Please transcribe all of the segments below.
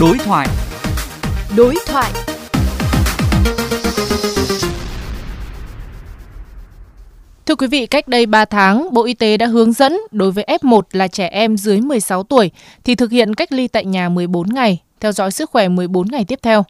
Đối thoại. Đối thoại. Thưa quý vị, cách đây 3 tháng, Bộ Y tế đã hướng dẫn đối với F1 là trẻ em dưới 16 tuổi thì thực hiện cách ly tại nhà 14 ngày, theo dõi sức khỏe 14 ngày tiếp theo.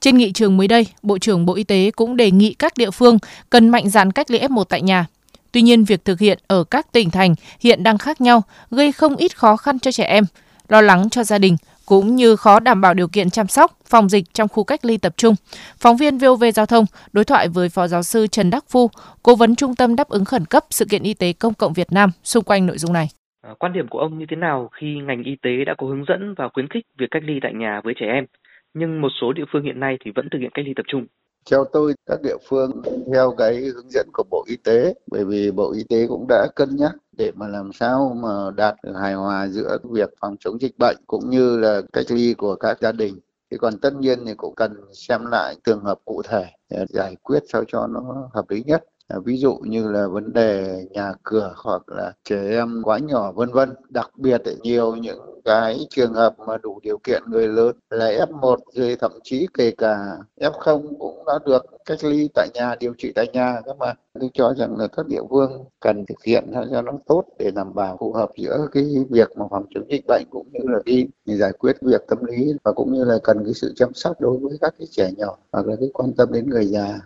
Trên nghị trường mới đây, Bộ trưởng Bộ Y tế cũng đề nghị các địa phương cần mạnh dạn cách ly F1 tại nhà. Tuy nhiên, việc thực hiện ở các tỉnh thành hiện đang khác nhau, gây không ít khó khăn cho trẻ em, lo lắng cho gia đình, cũng như khó đảm bảo điều kiện chăm sóc, phòng dịch trong khu cách ly tập trung. Phóng viên VOV Giao thông đối thoại với Phó Giáo sư Trần Đắc Phu, Cố vấn Trung tâm đáp ứng khẩn cấp sự kiện y tế công cộng Việt Nam xung quanh nội dung này. À, quan điểm của ông như thế nào khi ngành y tế đã có hướng dẫn và khuyến khích việc cách ly tại nhà với trẻ em, nhưng một số địa phương hiện nay thì vẫn thực hiện cách ly tập trung? Theo tôi, các địa phương theo cái hướng dẫn của Bộ Y tế, bởi vì Bộ Y tế cũng đã cân nhắc để mà làm sao mà đạt được hài hòa giữa việc phòng chống dịch bệnh cũng như là cách ly của các gia đình. Thì còn tất nhiên thì cũng cần xem lại trường hợp cụ thể để giải quyết sao cho nó hợp lý nhất. À, ví dụ như là vấn đề nhà cửa hoặc là trẻ em quá nhỏ, vân vân đặc biệt là nhiều những cái trường hợp mà đủ điều kiện người lớn là F1 rồi thậm chí kể cả F0 cũng đã được cách ly tại nhà điều trị tại nhà các bạn tôi cho rằng là các địa phương cần thực hiện cho nó tốt để đảm bảo phù hợp giữa cái việc mà phòng chống dịch bệnh cũng như là đi giải quyết việc tâm lý và cũng như là cần cái sự chăm sóc đối với các cái trẻ nhỏ hoặc là cái quan tâm đến người già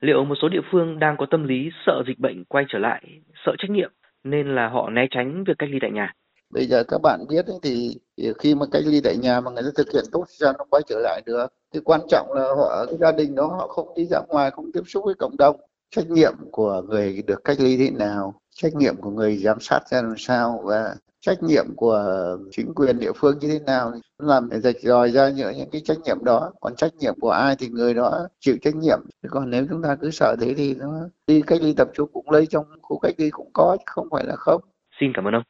Liệu một số địa phương đang có tâm lý sợ dịch bệnh quay trở lại, sợ trách nhiệm nên là họ né tránh việc cách ly tại nhà? Bây giờ các bạn biết ấy, thì khi mà cách ly tại nhà mà người ta thực hiện tốt sao nó quay trở lại được. Thì quan trọng là họ cái gia đình đó họ không đi ra ngoài, không tiếp xúc với cộng đồng. Trách nhiệm của người được cách ly thế nào, trách nhiệm của người giám sát ra làm sao? Và trách nhiệm của chính quyền địa phương như thế nào? Làm để rạch ròi ra những những cái trách nhiệm đó. Còn trách nhiệm của ai thì người đó chịu trách nhiệm. Còn nếu chúng ta cứ sợ thế thì nó đi cách ly tập trung cũng lấy trong khu cách ly cũng có không phải là không. Xin cảm ơn ông.